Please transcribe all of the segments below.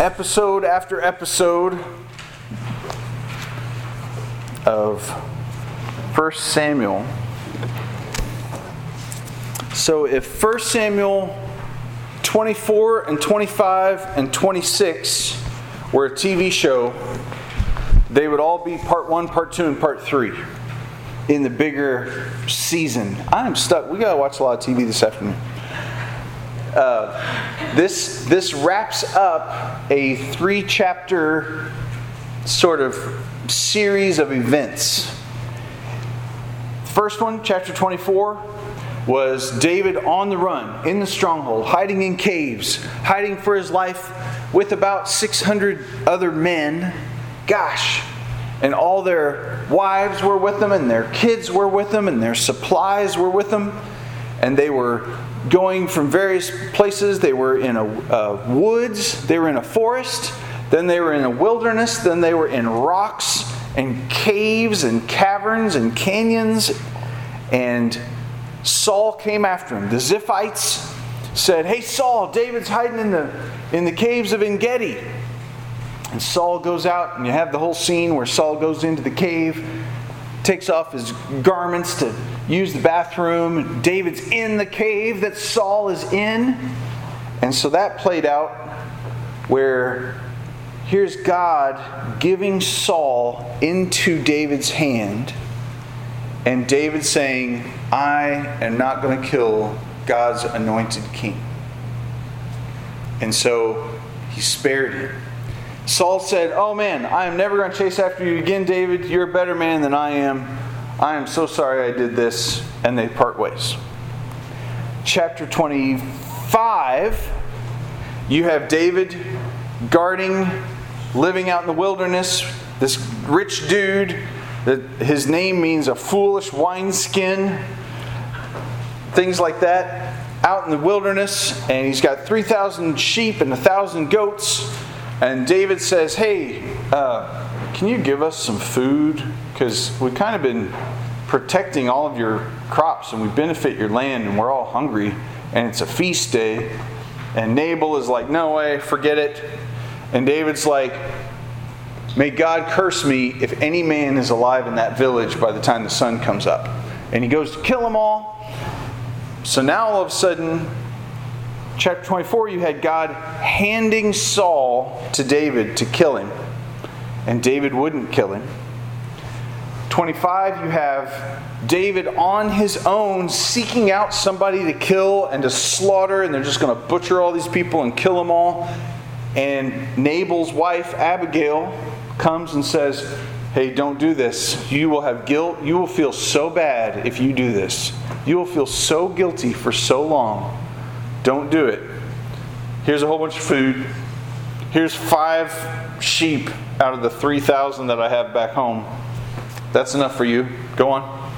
episode after episode of 1 Samuel. So if 1 Samuel 24 and 25 and 26 were a TV show, they would all be part 1, part 2, and part 3 in the bigger season. I'm stuck. We got to watch a lot of TV this afternoon. Uh, this, this wraps up a three chapter sort of series of events. First one, chapter 24, was David on the run in the stronghold, hiding in caves, hiding for his life with about 600 other men. Gosh, and all their wives were with them, and their kids were with them, and their supplies were with them, and they were going from various places. They were in a uh, woods, they were in a forest, then they were in a wilderness, then they were in rocks and caves and caverns and canyons. And Saul came after him. The Ziphites said, Hey Saul, David's hiding in the in the caves of En Gedi. And Saul goes out, and you have the whole scene where Saul goes into the cave, takes off his garments to use the bathroom. David's in the cave that Saul is in. And so that played out where here's God giving Saul into David's hand, and David saying, I am not going to kill God's anointed king. And so he spared him. Saul said, Oh man, I am never going to chase after you again, David. You're a better man than I am. I am so sorry I did this. And they part ways. Chapter 25, you have David guarding, living out in the wilderness. This rich dude, that his name means a foolish wineskin, things like that, out in the wilderness. And he's got 3,000 sheep and 1,000 goats. And David says, Hey, uh, can you give us some food? Because we've kind of been protecting all of your crops and we benefit your land and we're all hungry and it's a feast day. And Nabal is like, No way, forget it. And David's like, May God curse me if any man is alive in that village by the time the sun comes up. And he goes to kill them all. So now all of a sudden, chapter 24, you had God handing Saul to David to kill him. And David wouldn't kill him. 25, you have David on his own seeking out somebody to kill and to slaughter, and they're just going to butcher all these people and kill them all. And Nabal's wife, Abigail, comes and says, Hey, don't do this. You will have guilt. You will feel so bad if you do this. You will feel so guilty for so long. Don't do it. Here's a whole bunch of food. Here's five sheep out of the 3,000 that I have back home. That's enough for you. Go on.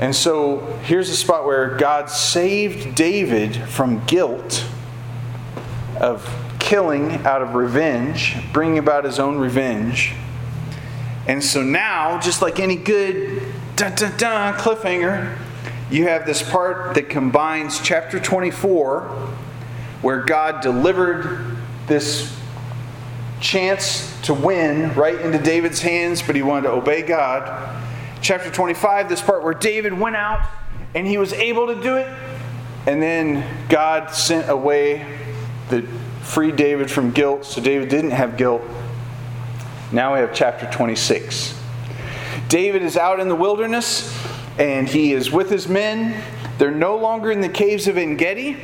And so here's a spot where God saved David from guilt of killing out of revenge, bringing about his own revenge. And so now, just like any good dun, dun, dun, cliffhanger, you have this part that combines chapter 24, where God delivered this chance to win right into David's hands, but he wanted to obey God. Chapter 25, this part where David went out and he was able to do it. And then God sent away the freed David from guilt, so David didn't have guilt. Now we have chapter 26. David is out in the wilderness and he is with his men. They're no longer in the caves of En Gedi,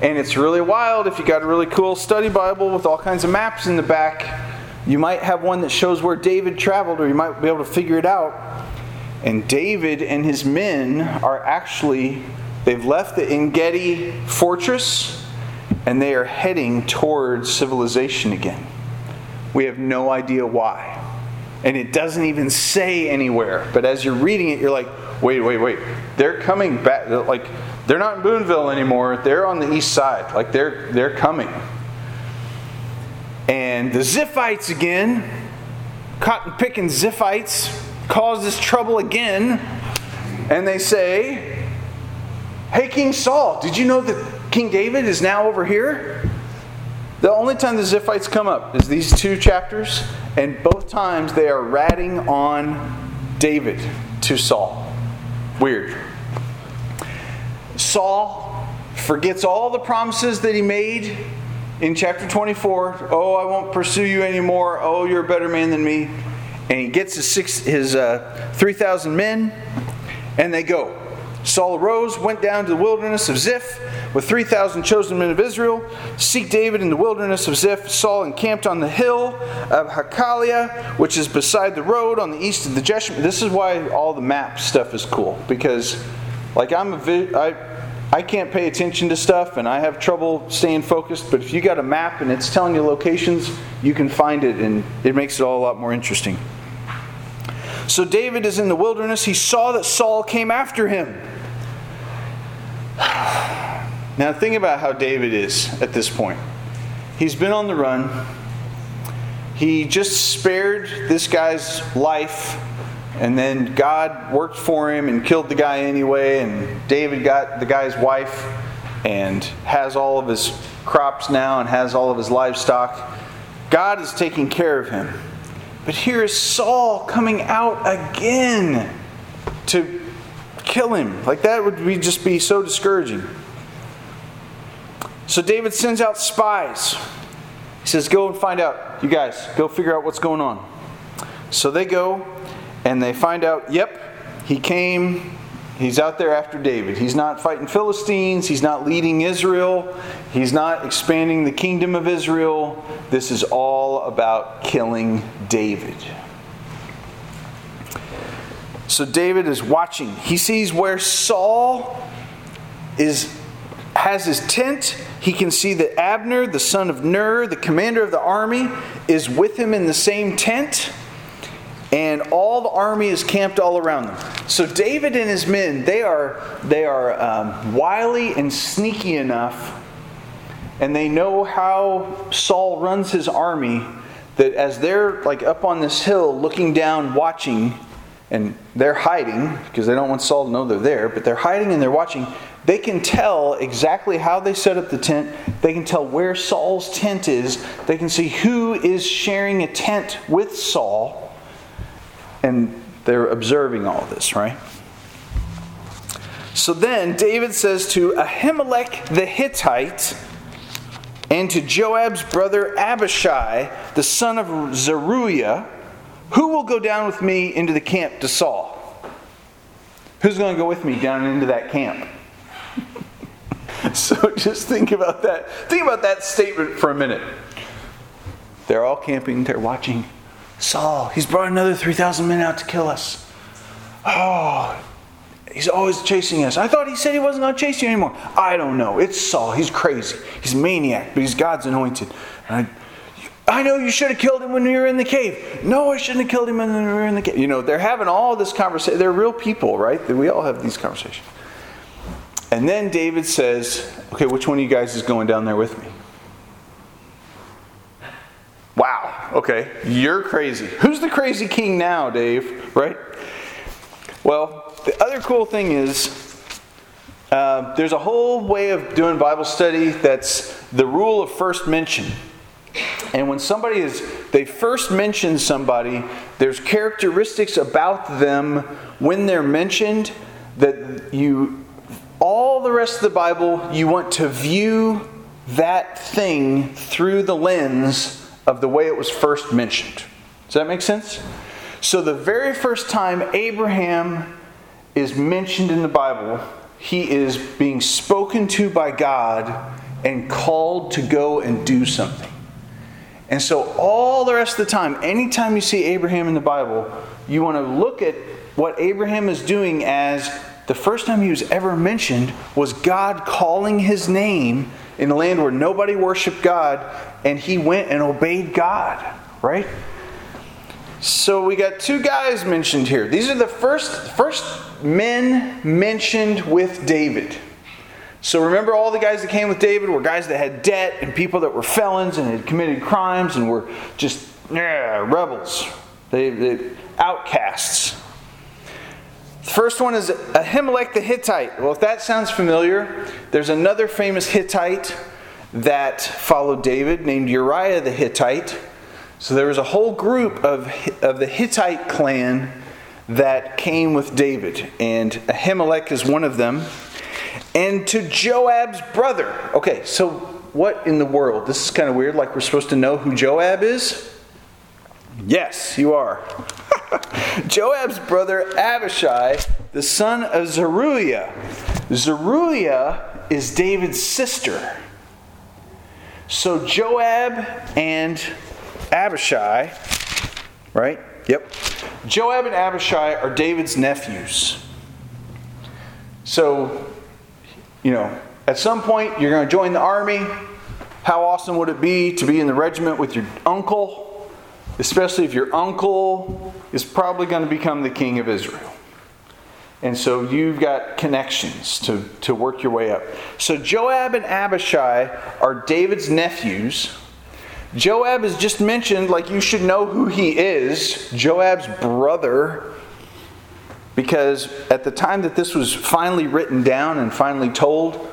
and it's really wild. If you got a really cool study Bible with all kinds of maps in the back, you might have one that shows where David traveled, or you might be able to figure it out. And David and his men are actually, they've left the En Gedi fortress and they are heading towards civilization again. We have no idea why. And it doesn't even say anywhere. But as you're reading it, you're like, wait, wait, wait. They're coming back. Like, they're not in Boonville anymore. They're on the east side. Like, they're, they're coming. And the Ziphites again, cotton picking Ziphites, cause this trouble again. And they say, Hey, King Saul, did you know that King David is now over here? The only time the Ziphites come up is these two chapters, and both times they are ratting on David to Saul. Weird. Saul forgets all the promises that he made in chapter 24. Oh, I won't pursue you anymore. Oh, you're a better man than me. And he gets his, six, his uh, 3,000 men, and they go. Saul arose, went down to the wilderness of Ziph with 3,000 chosen men of Israel. Seek David in the wilderness of Ziph. Saul encamped on the hill of Hachilah, which is beside the road on the east of the Jeshimon. This is why all the map stuff is cool because, like, I'm a I, I can't pay attention to stuff and I have trouble staying focused. But if you got a map and it's telling you locations, you can find it, and it makes it all a lot more interesting. So David is in the wilderness. He saw that Saul came after him. Now, think about how David is at this point. He's been on the run. He just spared this guy's life, and then God worked for him and killed the guy anyway. And David got the guy's wife and has all of his crops now and has all of his livestock. God is taking care of him. But here is Saul coming out again to kill him. Like that would be just be so discouraging. So David sends out spies. He says, Go and find out. You guys, go figure out what's going on. So they go and they find out, yep, he came. He's out there after David. He's not fighting Philistines. He's not leading Israel. He's not expanding the kingdom of Israel. This is all about killing David. So David is watching. He sees where Saul is has his tent. He can see that Abner, the son of Ner, the commander of the army, is with him in the same tent. And all the army is camped all around them. So David and his men, they are, they are um, wily and sneaky enough, and they know how Saul runs his army, that as they're like up on this hill looking down, watching, and they're hiding because they don't want Saul to know they're there, but they're hiding and they're watching. They can tell exactly how they set up the tent. They can tell where Saul's tent is. They can see who is sharing a tent with Saul. And they're observing all this, right? So then David says to Ahimelech the Hittite and to Joab's brother Abishai, the son of Zeruiah, who will go down with me into the camp to Saul? Who's going to go with me down into that camp? so just think about that. Think about that statement for a minute. They're all camping, they're watching. Saul, he's brought another 3,000 men out to kill us. Oh, he's always chasing us. I thought he said he wasn't going to chase you anymore. I don't know. It's Saul. He's crazy. He's a maniac, but he's God's anointed. I, I know you should have killed him when we were in the cave. No, I shouldn't have killed him when we were in the cave. You know, they're having all this conversation. They're real people, right? We all have these conversations. And then David says, Okay, which one of you guys is going down there with me? Wow, okay, you're crazy. Who's the crazy king now, Dave? Right? Well, the other cool thing is uh, there's a whole way of doing Bible study that's the rule of first mention. And when somebody is, they first mention somebody, there's characteristics about them when they're mentioned that you, all the rest of the Bible, you want to view that thing through the lens of the way it was first mentioned. Does that make sense? So, the very first time Abraham is mentioned in the Bible, he is being spoken to by God and called to go and do something. And so, all the rest of the time, anytime you see Abraham in the Bible, you want to look at what Abraham is doing as the first time he was ever mentioned was God calling his name in a land where nobody worshiped God, and he went and obeyed God, right? So we got two guys mentioned here. These are the first first men mentioned with David. So remember, all the guys that came with David were guys that had debt and people that were felons and had committed crimes and were just yeah, rebels. They, they outcasts. The first one is Ahimelech the Hittite. Well, if that sounds familiar, there's another famous Hittite that followed David named Uriah the Hittite. So there was a whole group of, of the Hittite clan that came with David, and Ahimelech is one of them. And to Joab's brother. Okay, so what in the world? This is kind of weird, like we're supposed to know who Joab is? Yes, you are. Joab's brother Abishai, the son of Zeruiah. Zeruiah is David's sister. So Joab and Abishai, right? Yep. Joab and Abishai are David's nephews. So, you know, at some point you're going to join the army. How awesome would it be to be in the regiment with your uncle? Especially if your uncle is probably going to become the king of Israel. And so you've got connections to, to work your way up. So Joab and Abishai are David's nephews. Joab is just mentioned, like you should know who he is Joab's brother. Because at the time that this was finally written down and finally told,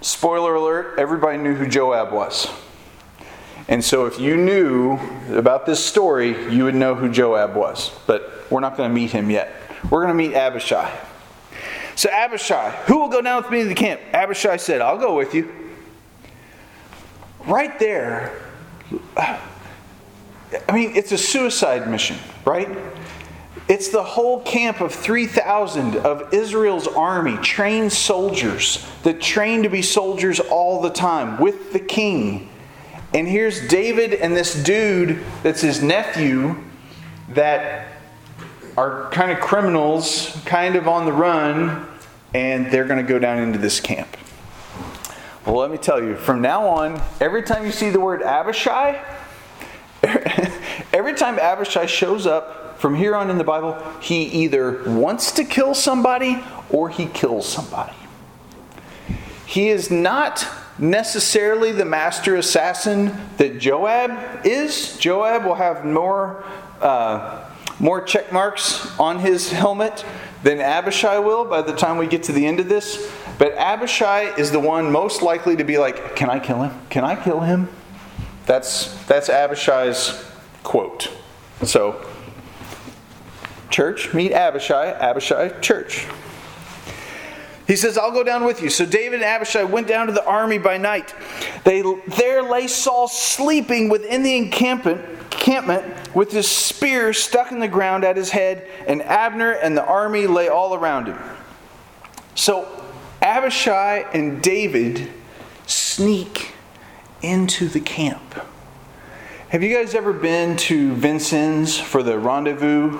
spoiler alert, everybody knew who Joab was. And so, if you knew about this story, you would know who Joab was. But we're not going to meet him yet. We're going to meet Abishai. So, Abishai, who will go down with me to the camp? Abishai said, I'll go with you. Right there, I mean, it's a suicide mission, right? It's the whole camp of 3,000 of Israel's army, trained soldiers that train to be soldiers all the time with the king and here's David and this dude that's his nephew that are kind of criminals, kind of on the run, and they're going to go down into this camp. Well, let me tell you, from now on, every time you see the word Abishai, every time Abishai shows up from here on in the Bible, he either wants to kill somebody or he kills somebody. He is not necessarily the master assassin that Joab is. Joab will have more, uh, more check marks on his helmet than Abishai will by the time we get to the end of this. But Abishai is the one most likely to be like, Can I kill him? Can I kill him? That's, that's Abishai's quote. So, church, meet Abishai, Abishai, church. He says, I'll go down with you. So David and Abishai went down to the army by night. They, there lay Saul sleeping within the encampment, encampment with his spear stuck in the ground at his head, and Abner and the army lay all around him. So Abishai and David sneak into the camp. Have you guys ever been to Vincennes for the rendezvous,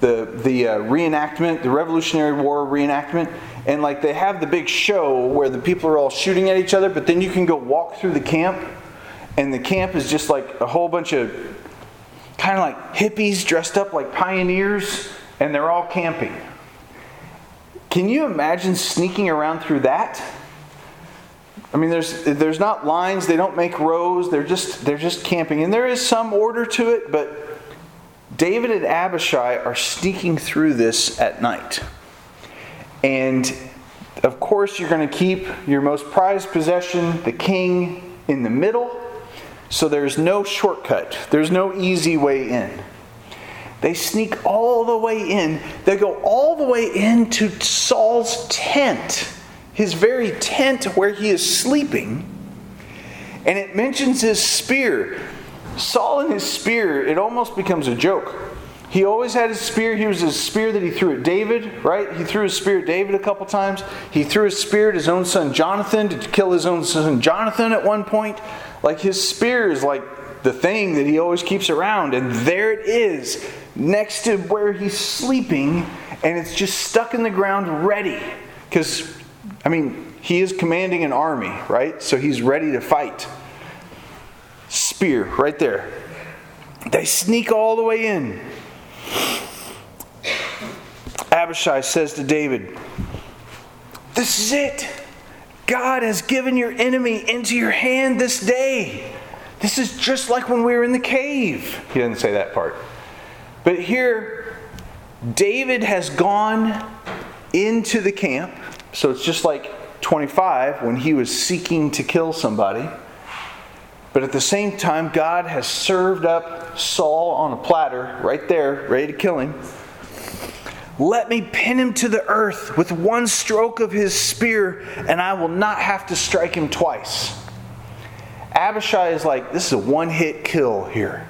the, the uh, reenactment, the Revolutionary War reenactment? And like they have the big show where the people are all shooting at each other, but then you can go walk through the camp, and the camp is just like a whole bunch of kind of like hippies dressed up like pioneers, and they're all camping. Can you imagine sneaking around through that? I mean, there's there's not lines. They don't make rows. They're just they're just camping, and there is some order to it. But David and Abishai are sneaking through this at night. And of course, you're going to keep your most prized possession, the king, in the middle. So there's no shortcut, there's no easy way in. They sneak all the way in. They go all the way into Saul's tent, his very tent where he is sleeping. And it mentions his spear. Saul and his spear, it almost becomes a joke. He always had his spear. He was his spear that he threw at David, right? He threw his spear at David a couple times. He threw his spear at his own son Jonathan to kill his own son Jonathan at one point. Like his spear is like the thing that he always keeps around. And there it is, next to where he's sleeping, and it's just stuck in the ground ready. Because, I mean, he is commanding an army, right? So he's ready to fight. Spear, right there. They sneak all the way in. Abishai says to David, This is it. God has given your enemy into your hand this day. This is just like when we were in the cave. He doesn't say that part. But here, David has gone into the camp. So it's just like 25 when he was seeking to kill somebody. But at the same time, God has served up Saul on a platter right there, ready to kill him. Let me pin him to the earth with one stroke of his spear, and I will not have to strike him twice. Abishai is like, this is a one hit kill here.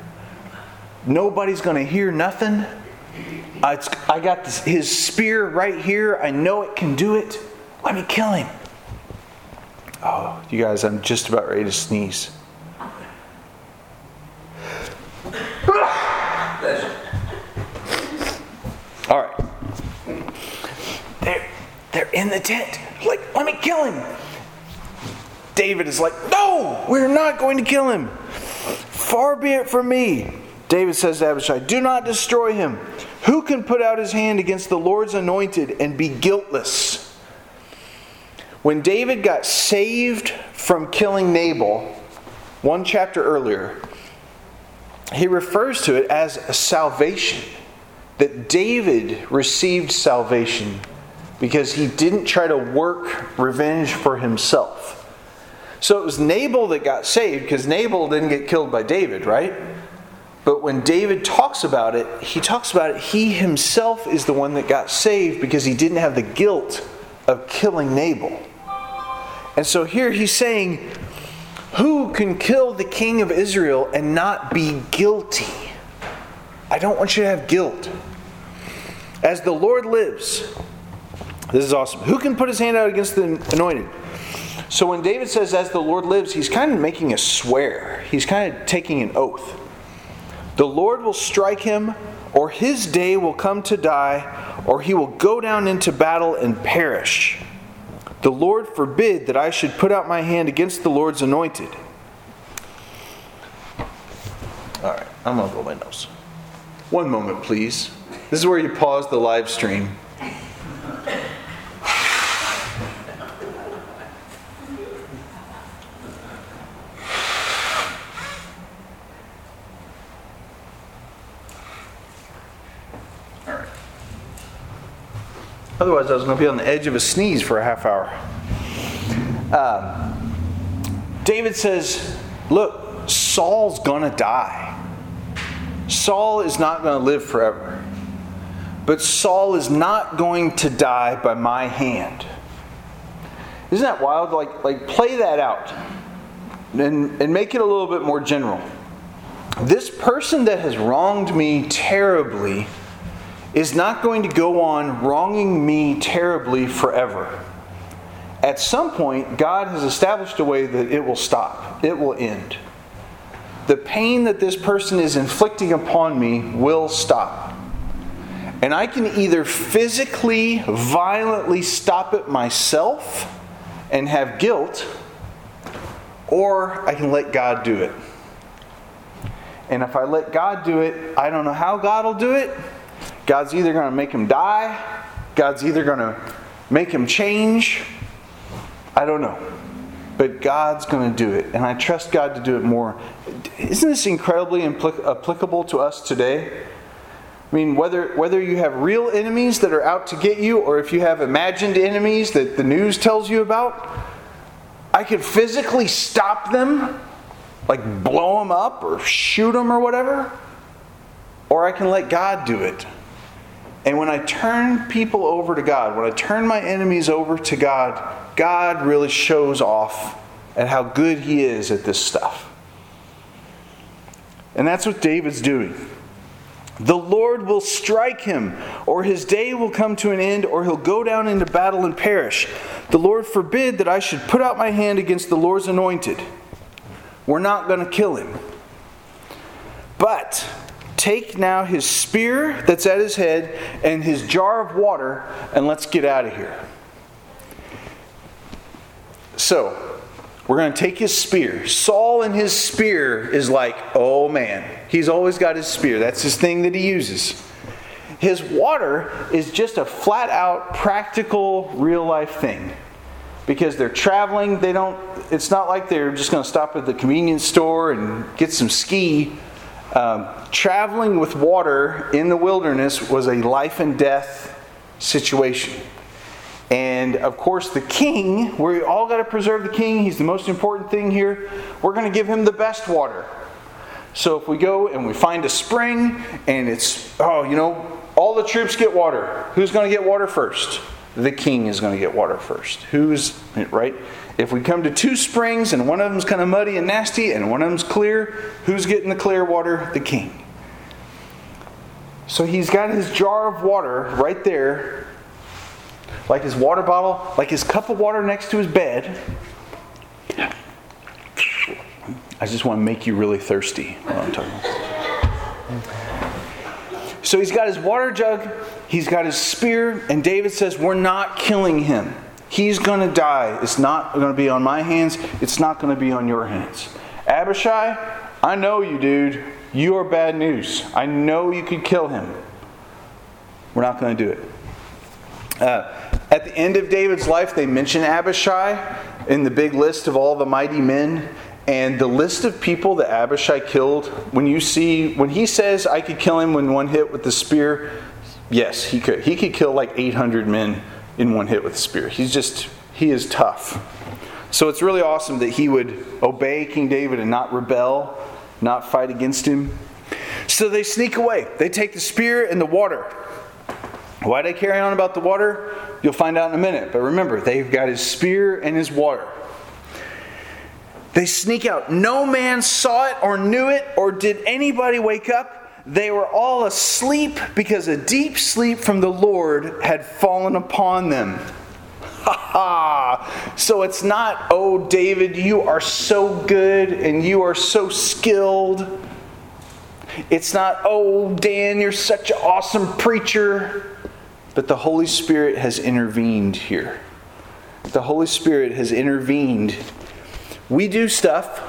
Nobody's going to hear nothing. I got this, his spear right here. I know it can do it. Let me kill him. Oh, you guys, I'm just about ready to sneeze. All right. They're, in the tent. Like, let me kill him. David is like, No, we're not going to kill him. Far be it from me. David says to Abishai, Do not destroy him. Who can put out his hand against the Lord's anointed and be guiltless? When David got saved from killing Nabal, one chapter earlier, he refers to it as a salvation. That David received salvation because he didn't try to work revenge for himself. So it was Nabal that got saved because Nabal didn't get killed by David, right? But when David talks about it, he talks about it, he himself is the one that got saved because he didn't have the guilt of killing Nabal. And so here he's saying, Who can kill the king of Israel and not be guilty? I don't want you to have guilt. As the Lord lives, this is awesome. Who can put his hand out against the anointed? So when David says, As the Lord lives, he's kind of making a swear, he's kind of taking an oath. The Lord will strike him, or his day will come to die, or he will go down into battle and perish. The Lord forbid that I should put out my hand against the Lord's anointed. All right, I'm going to blow my nose. One moment, please. This is where you pause the live stream. Otherwise, I was going to be on the edge of a sneeze for a half hour. Uh, David says, Look, Saul's going to die. Saul is not going to live forever. But Saul is not going to die by my hand. Isn't that wild? Like, like play that out and, and make it a little bit more general. This person that has wronged me terribly is not going to go on wronging me terribly forever. At some point, God has established a way that it will stop, it will end. The pain that this person is inflicting upon me will stop. And I can either physically, violently stop it myself and have guilt, or I can let God do it. And if I let God do it, I don't know how God will do it. God's either going to make him die, God's either going to make him change. I don't know. But God's going to do it. And I trust God to do it more. Isn't this incredibly impl- applicable to us today? I mean, whether, whether you have real enemies that are out to get you or if you have imagined enemies that the news tells you about, I could physically stop them, like blow them up or shoot them or whatever, or I can let God do it. And when I turn people over to God, when I turn my enemies over to God, God really shows off at how good He is at this stuff. And that's what David's doing. The Lord will strike him, or his day will come to an end, or he'll go down into battle and perish. The Lord forbid that I should put out my hand against the Lord's anointed. We're not going to kill him. But Take now his spear that's at his head and his jar of water, and let's get out of here. So, we're going to take his spear. Saul and his spear is like, oh man, he's always got his spear. That's his thing that he uses. His water is just a flat out practical real life thing. Because they're traveling, they don't it's not like they're just going to stop at the convenience store and get some ski um, traveling with water in the wilderness was a life and death situation. And of course, the king, we all got to preserve the king. He's the most important thing here. We're going to give him the best water. So if we go and we find a spring and it's, oh, you know, all the troops get water. Who's going to get water first? The king is going to get water first. Who's, right? If we come to two springs and one of them's kind of muddy and nasty and one of them's clear, who's getting the clear water? The king. So he's got his jar of water right there like his water bottle, like his cup of water next to his bed. I just want to make you really thirsty. So he's got his water jug, he's got his spear, and David says, We're not killing him. He's going to die. It's not going to be on my hands, it's not going to be on your hands. Abishai, I know you, dude. You are bad news. I know you could kill him. We're not going to do it. Uh, at the end of David's life, they mention Abishai in the big list of all the mighty men. And the list of people that Abishai killed, when you see, when he says, I could kill him in one hit with the spear, yes, he could. He could kill like 800 men in one hit with the spear. He's just, he is tough. So it's really awesome that he would obey King David and not rebel, not fight against him. So they sneak away. They take the spear and the water. Why did I carry on about the water? You'll find out in a minute. But remember, they've got his spear and his water. They sneak out. No man saw it or knew it, or did anybody wake up. They were all asleep because a deep sleep from the Lord had fallen upon them. So it's not, oh, David, you are so good and you are so skilled. It's not, oh, Dan, you're such an awesome preacher. But the Holy Spirit has intervened here. The Holy Spirit has intervened. We do stuff.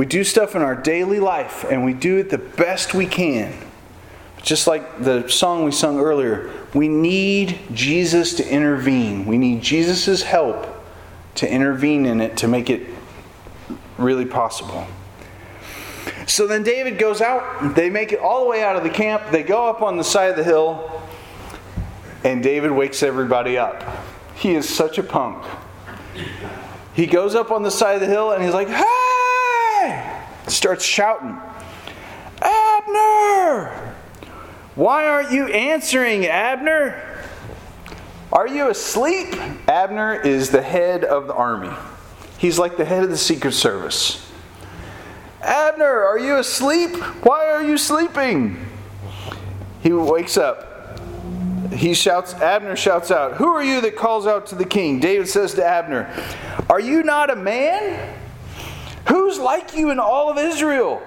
We do stuff in our daily life, and we do it the best we can. Just like the song we sung earlier, we need Jesus to intervene. We need Jesus' help to intervene in it to make it really possible. So then David goes out. They make it all the way out of the camp. They go up on the side of the hill. And David wakes everybody up. He is such a punk. He goes up on the side of the hill and he's like, Hey! Starts shouting, Abner! Why aren't you answering, Abner? Are you asleep? Abner is the head of the army. He's like the head of the Secret Service. Abner, are you asleep? Why are you sleeping? He wakes up he shouts, Abner shouts out, Who are you that calls out to the king? David says to Abner, Are you not a man? Who's like you in all of Israel?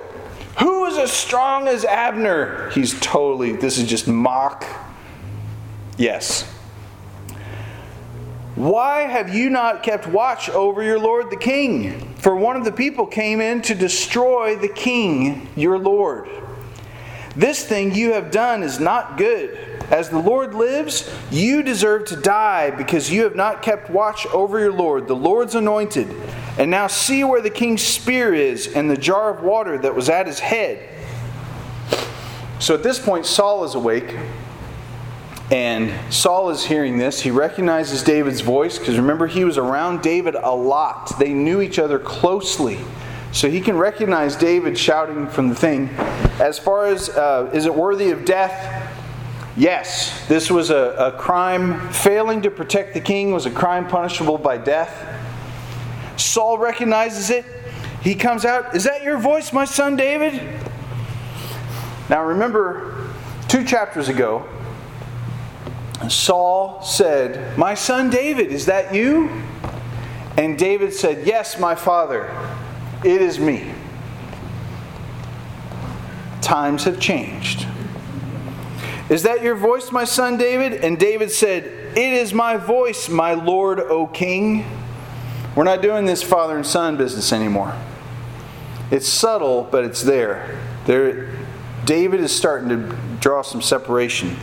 Who is as strong as Abner? He's totally, this is just mock. Yes. Why have you not kept watch over your Lord the king? For one of the people came in to destroy the king, your Lord. This thing you have done is not good. As the Lord lives, you deserve to die because you have not kept watch over your Lord, the Lord's anointed. And now see where the king's spear is and the jar of water that was at his head. So at this point, Saul is awake. And Saul is hearing this. He recognizes David's voice because remember, he was around David a lot. They knew each other closely. So he can recognize David shouting from the thing. As far as uh, is it worthy of death? Yes, this was a, a crime. Failing to protect the king was a crime punishable by death. Saul recognizes it. He comes out, Is that your voice, my son David? Now remember, two chapters ago, Saul said, My son David, is that you? And David said, Yes, my father. It is me. Times have changed. Is that your voice, my son David? And David said, It is my voice, my Lord, O King. We're not doing this father and son business anymore. It's subtle, but it's there. There David is starting to draw some separation.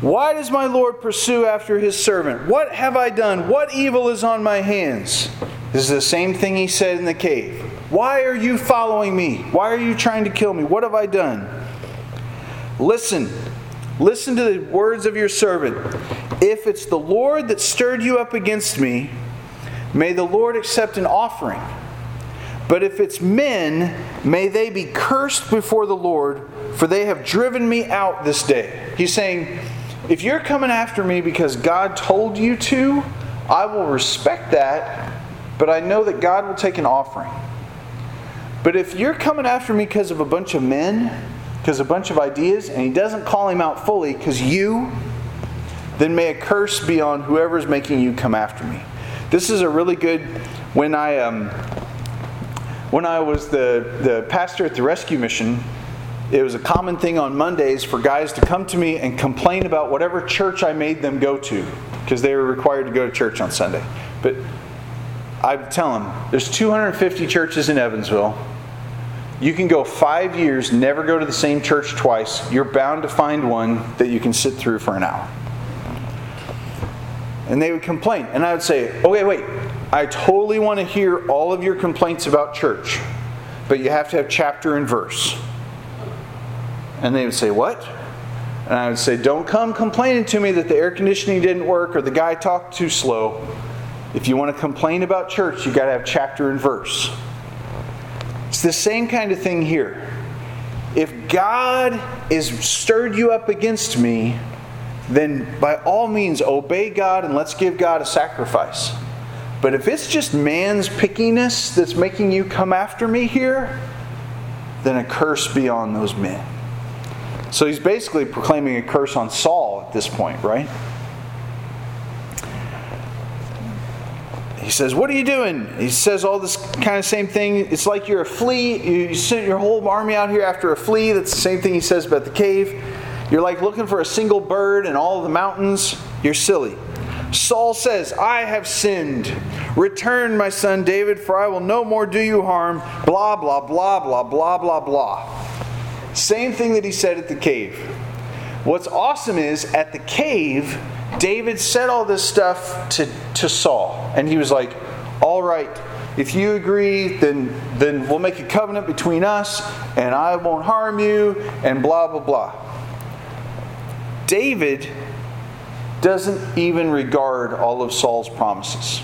Why does my Lord pursue after his servant? What have I done? What evil is on my hands? This is the same thing he said in the cave. Why are you following me? Why are you trying to kill me? What have I done? Listen. Listen to the words of your servant. If it's the Lord that stirred you up against me, may the Lord accept an offering. But if it's men, may they be cursed before the Lord, for they have driven me out this day. He's saying, if you're coming after me because God told you to, I will respect that, but I know that God will take an offering. But if you're coming after me because of a bunch of men, because a bunch of ideas, and he doesn't call him out fully because you, then may a curse be on whoever is making you come after me. This is a really good when I um, when I was the, the pastor at the rescue mission, it was a common thing on Mondays for guys to come to me and complain about whatever church I made them go to because they were required to go to church on Sunday. But I tell them there's 250 churches in Evansville. You can go five years, never go to the same church twice. You're bound to find one that you can sit through for an hour. And they would complain. And I would say, okay, wait, I totally want to hear all of your complaints about church, but you have to have chapter and verse. And they would say, what? And I would say, don't come complaining to me that the air conditioning didn't work or the guy talked too slow. If you want to complain about church, you got to have chapter and verse. It's the same kind of thing here. If God has stirred you up against me, then by all means obey God and let's give God a sacrifice. But if it's just man's pickiness that's making you come after me here, then a curse be on those men. So he's basically proclaiming a curse on Saul at this point, right? He says, What are you doing? He says all this kind of same thing. It's like you're a flea. You sent your whole army out here after a flea. That's the same thing he says about the cave. You're like looking for a single bird in all the mountains. You're silly. Saul says, I have sinned. Return, my son David, for I will no more do you harm. Blah, blah, blah, blah, blah, blah, blah. Same thing that he said at the cave. What's awesome is at the cave, David said all this stuff to, to Saul, and he was like, All right, if you agree, then, then we'll make a covenant between us, and I won't harm you, and blah, blah, blah. David doesn't even regard all of Saul's promises.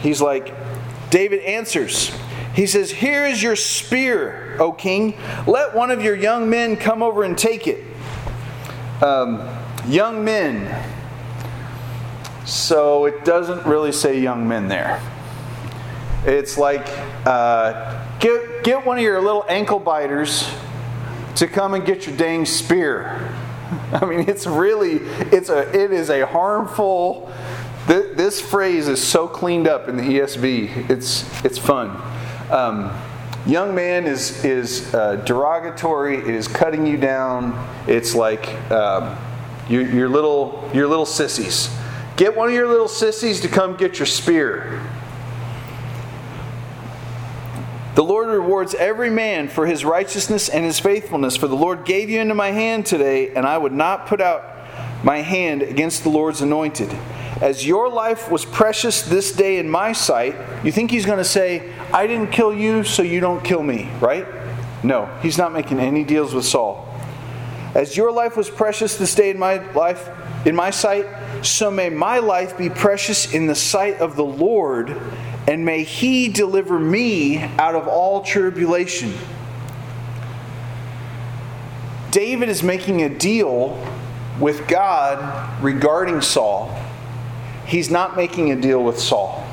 He's like, David answers. He says, Here is your spear, O king. Let one of your young men come over and take it. Um, young men. So it doesn't really say young men there. It's like uh, get, get one of your little ankle biters to come and get your dang spear. I mean, it's really it's a it is a harmful. Th- this phrase is so cleaned up in the ESV. It's it's fun. Um, young man is is uh, derogatory. It is cutting you down. It's like. Um, your, your, little, your little sissies. Get one of your little sissies to come get your spear. The Lord rewards every man for his righteousness and his faithfulness, for the Lord gave you into my hand today, and I would not put out my hand against the Lord's anointed. As your life was precious this day in my sight, you think he's going to say, I didn't kill you, so you don't kill me, right? No, he's not making any deals with Saul. As your life was precious this day in my life, in my sight, so may my life be precious in the sight of the Lord, and may he deliver me out of all tribulation. David is making a deal with God regarding Saul. He's not making a deal with Saul.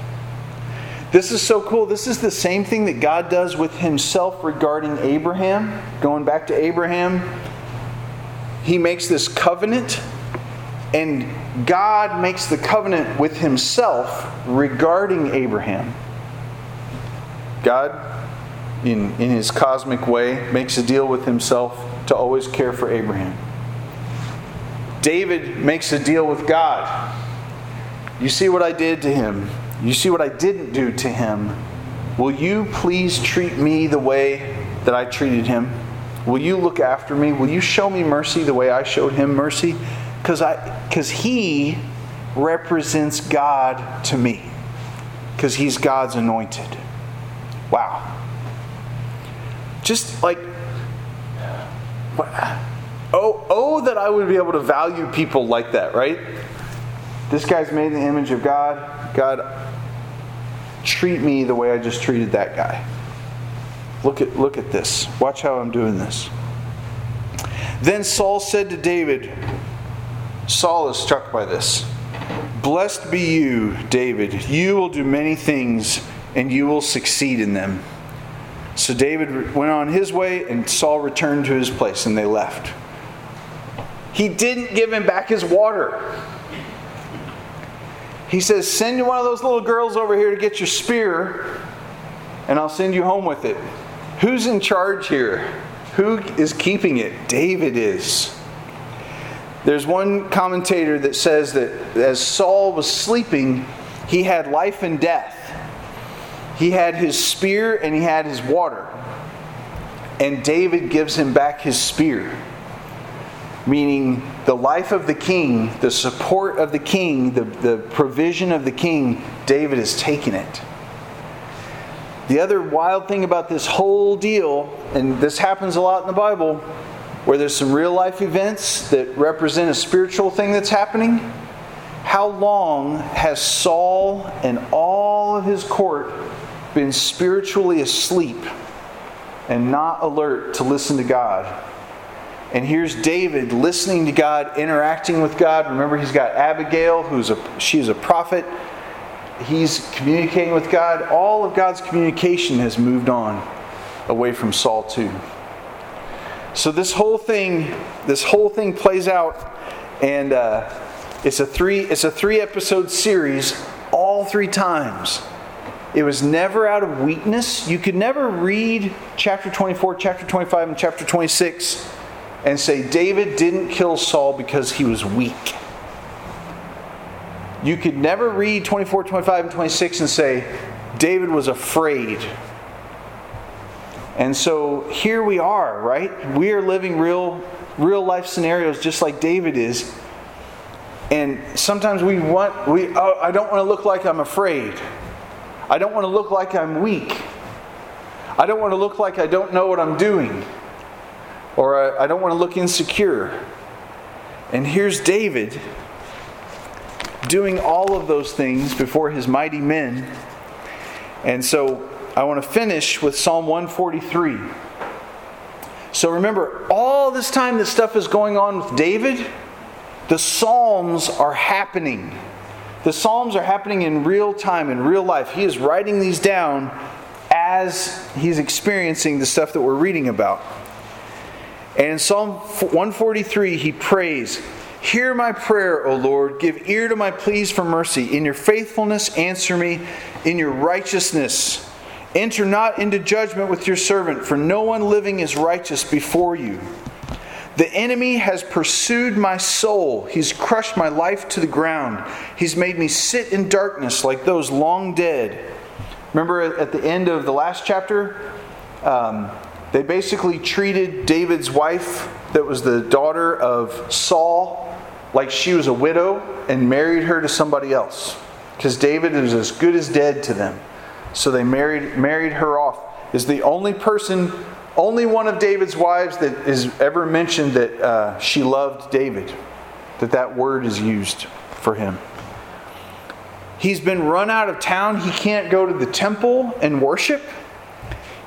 This is so cool. This is the same thing that God does with himself regarding Abraham. Going back to Abraham, he makes this covenant, and God makes the covenant with himself regarding Abraham. God, in, in his cosmic way, makes a deal with himself to always care for Abraham. David makes a deal with God. You see what I did to him. You see what I didn't do to him. Will you please treat me the way that I treated him? Will you look after me? Will you show me mercy the way I showed him mercy? Because I because he represents God to me. Because he's God's anointed. Wow. Just like Oh, oh, that I would be able to value people like that, right? This guy's made in the image of God. God, treat me the way I just treated that guy. Look at, look at this. Watch how I'm doing this. Then Saul said to David, Saul is struck by this. Blessed be you, David. You will do many things, and you will succeed in them. So David went on his way, and Saul returned to his place, and they left. He didn't give him back his water. He says, Send one of those little girls over here to get your spear, and I'll send you home with it. Who's in charge here? Who is keeping it? David is. There's one commentator that says that as Saul was sleeping, he had life and death. He had his spear and he had his water. And David gives him back his spear, meaning the life of the king, the support of the king, the, the provision of the king, David has taken it. The other wild thing about this whole deal, and this happens a lot in the Bible, where there's some real life events that represent a spiritual thing that's happening. How long has Saul and all of his court been spiritually asleep and not alert to listen to God? And here's David listening to God, interacting with God. Remember, he's got Abigail, who's a she's a prophet he's communicating with God. All of God's communication has moved on away from Saul too. So this whole thing, this whole thing plays out, and uh, it's a three it's a three episode series, all three times. It was never out of weakness. You could never read chapter 24, chapter 25, and chapter 26 and say David didn't kill Saul because he was weak. You could never read 24, 25, and 26 and say, David was afraid. And so here we are, right? We are living real, real life scenarios just like David is. And sometimes we want, we, oh, I don't want to look like I'm afraid. I don't want to look like I'm weak. I don't want to look like I don't know what I'm doing. Or I, I don't want to look insecure. And here's David doing all of those things before his mighty men. And so I want to finish with Psalm 143. So remember, all this time that stuff is going on with David, the Psalms are happening. The Psalms are happening in real time, in real life. He is writing these down as he's experiencing the stuff that we're reading about. And in Psalm 143, he prays, Hear my prayer, O Lord. Give ear to my pleas for mercy. In your faithfulness, answer me. In your righteousness, enter not into judgment with your servant, for no one living is righteous before you. The enemy has pursued my soul. He's crushed my life to the ground. He's made me sit in darkness like those long dead. Remember at the end of the last chapter? Um, they basically treated David's wife, that was the daughter of Saul, like she was a widow and married her to somebody else. Because David is as good as dead to them. So they married, married her off. Is the only person, only one of David's wives that is ever mentioned that uh, she loved David. That that word is used for him. He's been run out of town. He can't go to the temple and worship.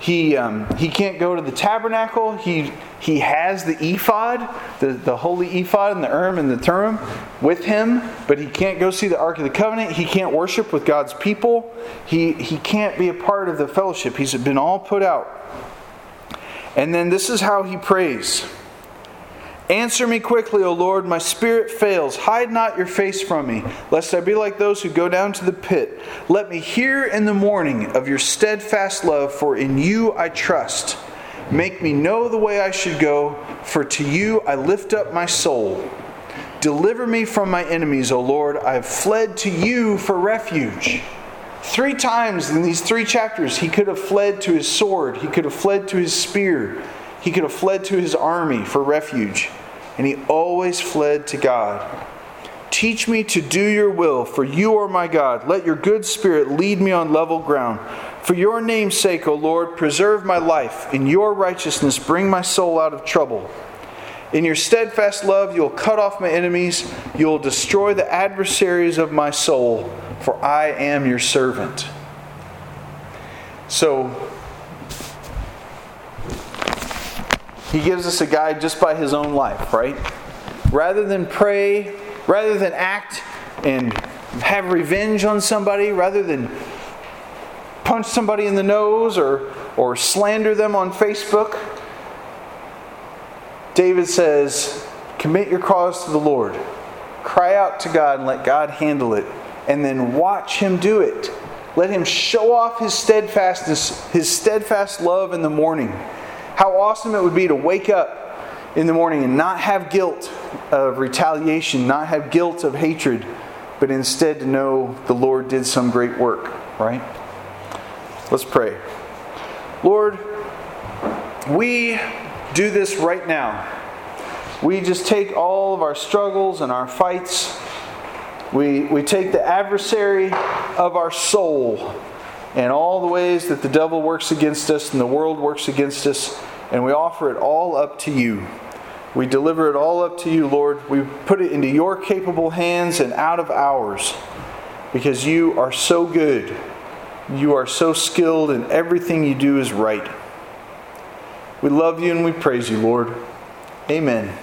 He, um, he can't go to the tabernacle. He, he has the ephod, the, the holy ephod and the Urim and the Thummim with him, but he can't go see the Ark of the Covenant. He can't worship with God's people. He, he can't be a part of the fellowship. He's been all put out. And then this is how he prays Answer me quickly, O Lord, my spirit fails. Hide not your face from me, lest I be like those who go down to the pit. Let me hear in the morning of your steadfast love, for in you I trust. Make me know the way I should go, for to you I lift up my soul. Deliver me from my enemies, O Lord. I have fled to you for refuge. Three times in these three chapters, he could have fled to his sword, he could have fled to his spear, he could have fled to his army for refuge and he always fled to God. Teach me to do your will, for you are my God. Let your good spirit lead me on level ground. For your name's sake, O Lord, preserve my life. In your righteousness, bring my soul out of trouble. In your steadfast love, you'll cut off my enemies. You'll destroy the adversaries of my soul, for I am your servant. So, he gives us a guide just by his own life, right? Rather than pray, rather than act and have revenge on somebody, rather than punch somebody in the nose or, or slander them on Facebook, David says, Commit your cause to the Lord. Cry out to God and let God handle it. And then watch Him do it. Let Him show off His steadfastness, His steadfast love in the morning. How awesome it would be to wake up in the morning and not have guilt of retaliation, not have guilt of hatred, but instead to know the Lord did some great work, right? Let's pray. Lord, we do this right now. We just take all of our struggles and our fights, we, we take the adversary of our soul and all the ways that the devil works against us and the world works against us, and we offer it all up to you. We deliver it all up to you, Lord. We put it into your capable hands and out of ours because you are so good. You are so skilled, and everything you do is right. We love you and we praise you, Lord. Amen.